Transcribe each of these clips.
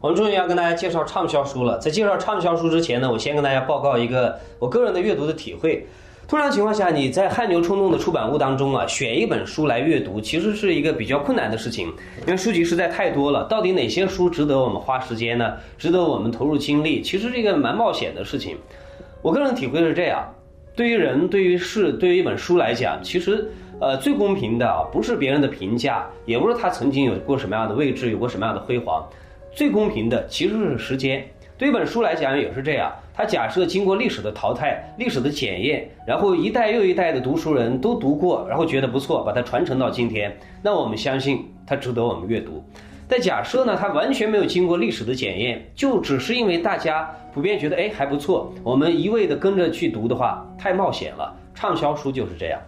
我们终于要跟大家介绍畅销书了。在介绍畅销书之前呢，我先跟大家报告一个我个人的阅读的体会。通常情况下，你在汗牛充栋的出版物当中啊，选一本书来阅读，其实是一个比较困难的事情，因为书籍实在太多了。到底哪些书值得我们花时间呢？值得我们投入精力？其实是一个蛮冒险的事情。我个人体会是这样：对于人、对于事、对于一本书来讲，其实呃最公平的啊，不是别人的评价，也不是他曾经有过什么样的位置，有过什么样的辉煌。最公平的其实是时间。对一本书来讲也是这样，它假设经过历史的淘汰、历史的检验，然后一代又一代的读书人都读过，然后觉得不错，把它传承到今天，那我们相信它值得我们阅读。但假设呢，它完全没有经过历史的检验，就只是因为大家普遍觉得哎还不错，我们一味的跟着去读的话，太冒险了。畅销书就是这样，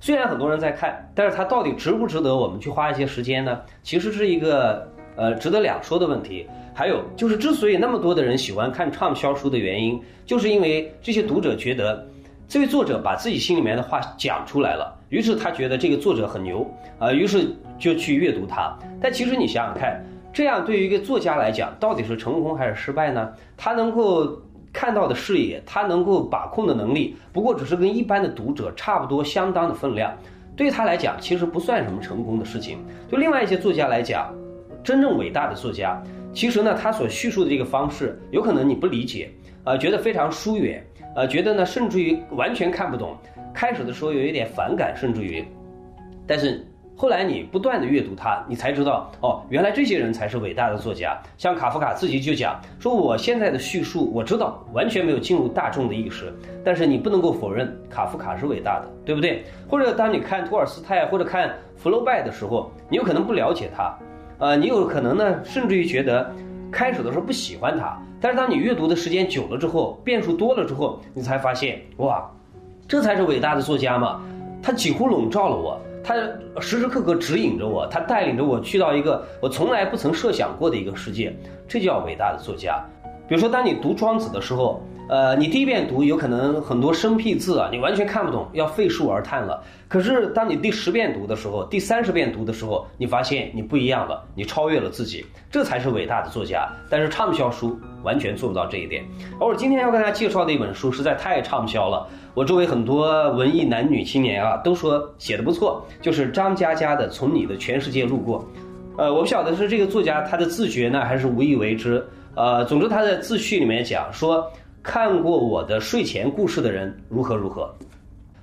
虽然很多人在看，但是它到底值不值得我们去花一些时间呢？其实是一个。呃，值得两说的问题，还有就是，之所以那么多的人喜欢看畅销书的原因，就是因为这些读者觉得，这位作者把自己心里面的话讲出来了，于是他觉得这个作者很牛，啊，于是就去阅读他。但其实你想想看，这样对于一个作家来讲，到底是成功还是失败呢？他能够看到的视野，他能够把控的能力，不过只是跟一般的读者差不多相当的分量，对他来讲，其实不算什么成功的事情。就另外一些作家来讲。真正伟大的作家，其实呢，他所叙述的这个方式，有可能你不理解，呃，觉得非常疏远，呃，觉得呢，甚至于完全看不懂。开始的时候有一点反感，甚至于，但是后来你不断的阅读他，你才知道，哦，原来这些人才是伟大的作家。像卡夫卡自己就讲说，我现在的叙述，我知道完全没有进入大众的意识，但是你不能够否认卡夫卡是伟大的，对不对？或者当你看托尔斯泰或者看福楼拜的时候，你有可能不了解他。呃，你有可能呢，甚至于觉得开始的时候不喜欢他，但是当你阅读的时间久了之后，变数多了之后，你才发现，哇，这才是伟大的作家嘛！他几乎笼罩了我，他时时刻刻指引着我，他带领着我去到一个我从来不曾设想过的一个世界，这叫伟大的作家。比如说，当你读庄子的时候。呃，你第一遍读有可能很多生僻字啊，你完全看不懂，要废书而叹了。可是当你第十遍读的时候，第三十遍读的时候，你发现你不一样了，你超越了自己，这才是伟大的作家。但是畅销书完全做不到这一点。而我今天要跟大家介绍的一本书实在太畅销了，我周围很多文艺男女青年啊都说写的不错，就是张嘉佳的《从你的全世界路过》。呃，我不晓得是这个作家他的自觉呢，还是无意为之。呃，总之他在自序里面讲说。看过我的睡前故事的人如何如何？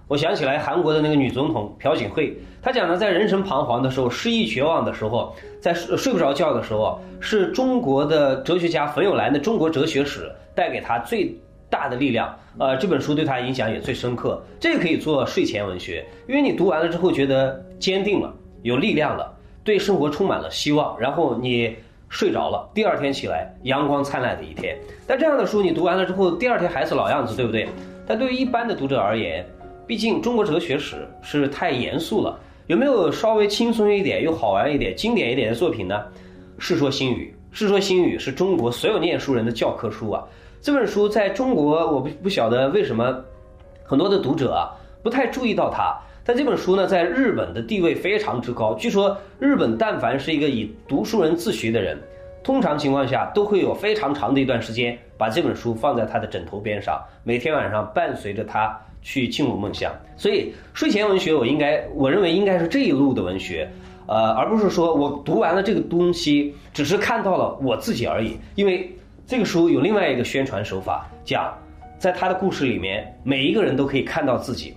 我想起来韩国的那个女总统朴槿惠，她讲的在人生彷徨的时候、失意绝望的时候、在睡不着觉的时候，是中国的哲学家冯友兰的《中国哲学史》带给她最大的力量。呃，这本书对她影响也最深刻。这个可以做睡前文学，因为你读完了之后觉得坚定了、有力量了，对生活充满了希望，然后你。睡着了，第二天起来，阳光灿烂的一天。但这样的书你读完了之后，第二天还是老样子，对不对？但对于一般的读者而言，毕竟中国哲学史是太严肃了。有没有稍微轻松一点又好玩一点、经典一点的作品呢？《世说新语》，《世说新语》是中国所有念书人的教科书啊。这本书在中国，我不不晓得为什么很多的读者啊不太注意到它。但这本书呢，在日本的地位非常之高。据说，日本但凡是一个以读书人自诩的人，通常情况下都会有非常长的一段时间把这本书放在他的枕头边上，每天晚上伴随着他去进入梦乡。所以，睡前文学我应该，我认为应该是这一路的文学，呃，而不是说我读完了这个东西，只是看到了我自己而已。因为这个书有另外一个宣传手法，讲在他的故事里面，每一个人都可以看到自己。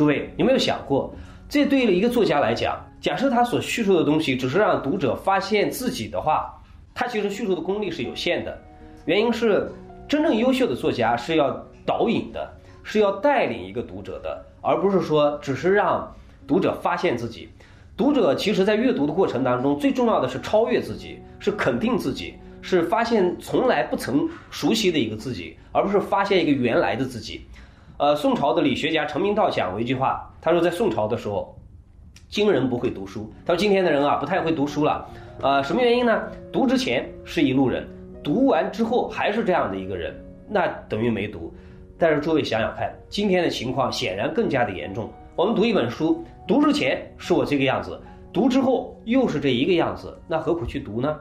诸位有没有想过，这对于一个作家来讲，假设他所叙述的东西只是让读者发现自己的话，他其实叙述的功力是有限的。原因是，真正优秀的作家是要导引的，是要带领一个读者的，而不是说只是让读者发现自己。读者其实在阅读的过程当中，最重要的是超越自己，是肯定自己，是发现从来不曾熟悉的一个自己，而不是发现一个原来的自己。呃，宋朝的理学家陈明道讲过一句话，他说在宋朝的时候，今人不会读书。他说今天的人啊，不太会读书了。呃，什么原因呢？读之前是一路人，读完之后还是这样的一个人，那等于没读。但是诸位想想看，今天的情况显然更加的严重。我们读一本书，读之前是我这个样子，读之后又是这一个样子，那何苦去读呢？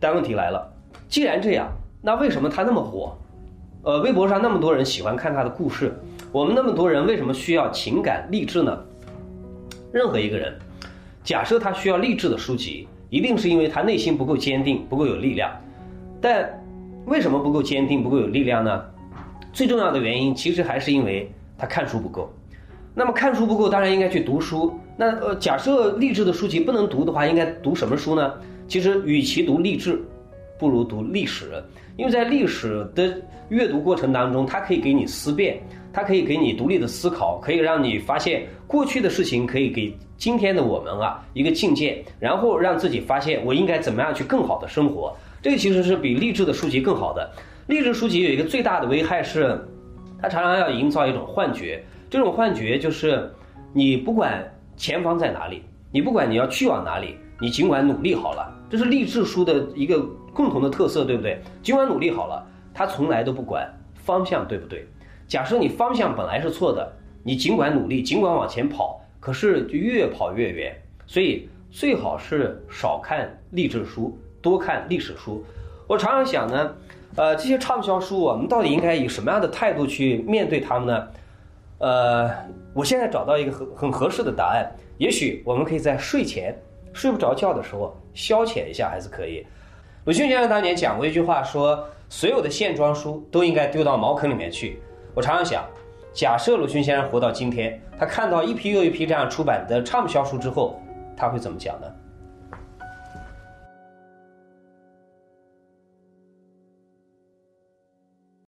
但问题来了，既然这样，那为什么他那么火？呃，微博上那么多人喜欢看他的故事，我们那么多人为什么需要情感励志呢？任何一个人，假设他需要励志的书籍，一定是因为他内心不够坚定，不够有力量。但为什么不够坚定、不够有力量呢？最重要的原因其实还是因为他看书不够。那么看书不够，当然应该去读书。那呃，假设励志的书籍不能读的话，应该读什么书呢？其实，与其读励志，不如读历史，因为在历史的阅读过程当中，它可以给你思辨，它可以给你独立的思考，可以让你发现过去的事情可以给今天的我们啊一个境界，然后让自己发现我应该怎么样去更好的生活。这个其实是比励志的书籍更好的。励志书籍有一个最大的危害是，它常常要营造一种幻觉，这种幻觉就是你不管前方在哪里，你不管你要去往哪里，你尽管努力好了。这是励志书的一个共同的特色，对不对？尽管努力好了，他从来都不管方向对不对。假设你方向本来是错的，你尽管努力，尽管往前跑，可是就越跑越远。所以最好是少看励志书，多看历史书。我常常想呢，呃，这些畅销书，我们到底应该以什么样的态度去面对他们呢？呃，我现在找到一个很很合适的答案，也许我们可以在睡前。睡不着觉的时候，消遣一下还是可以。鲁迅先生当年讲过一句话，说所有的线装书都应该丢到茅坑里面去。我常常想，假设鲁迅先生活到今天，他看到一批又一批这样出版的畅销书之后，他会怎么讲呢？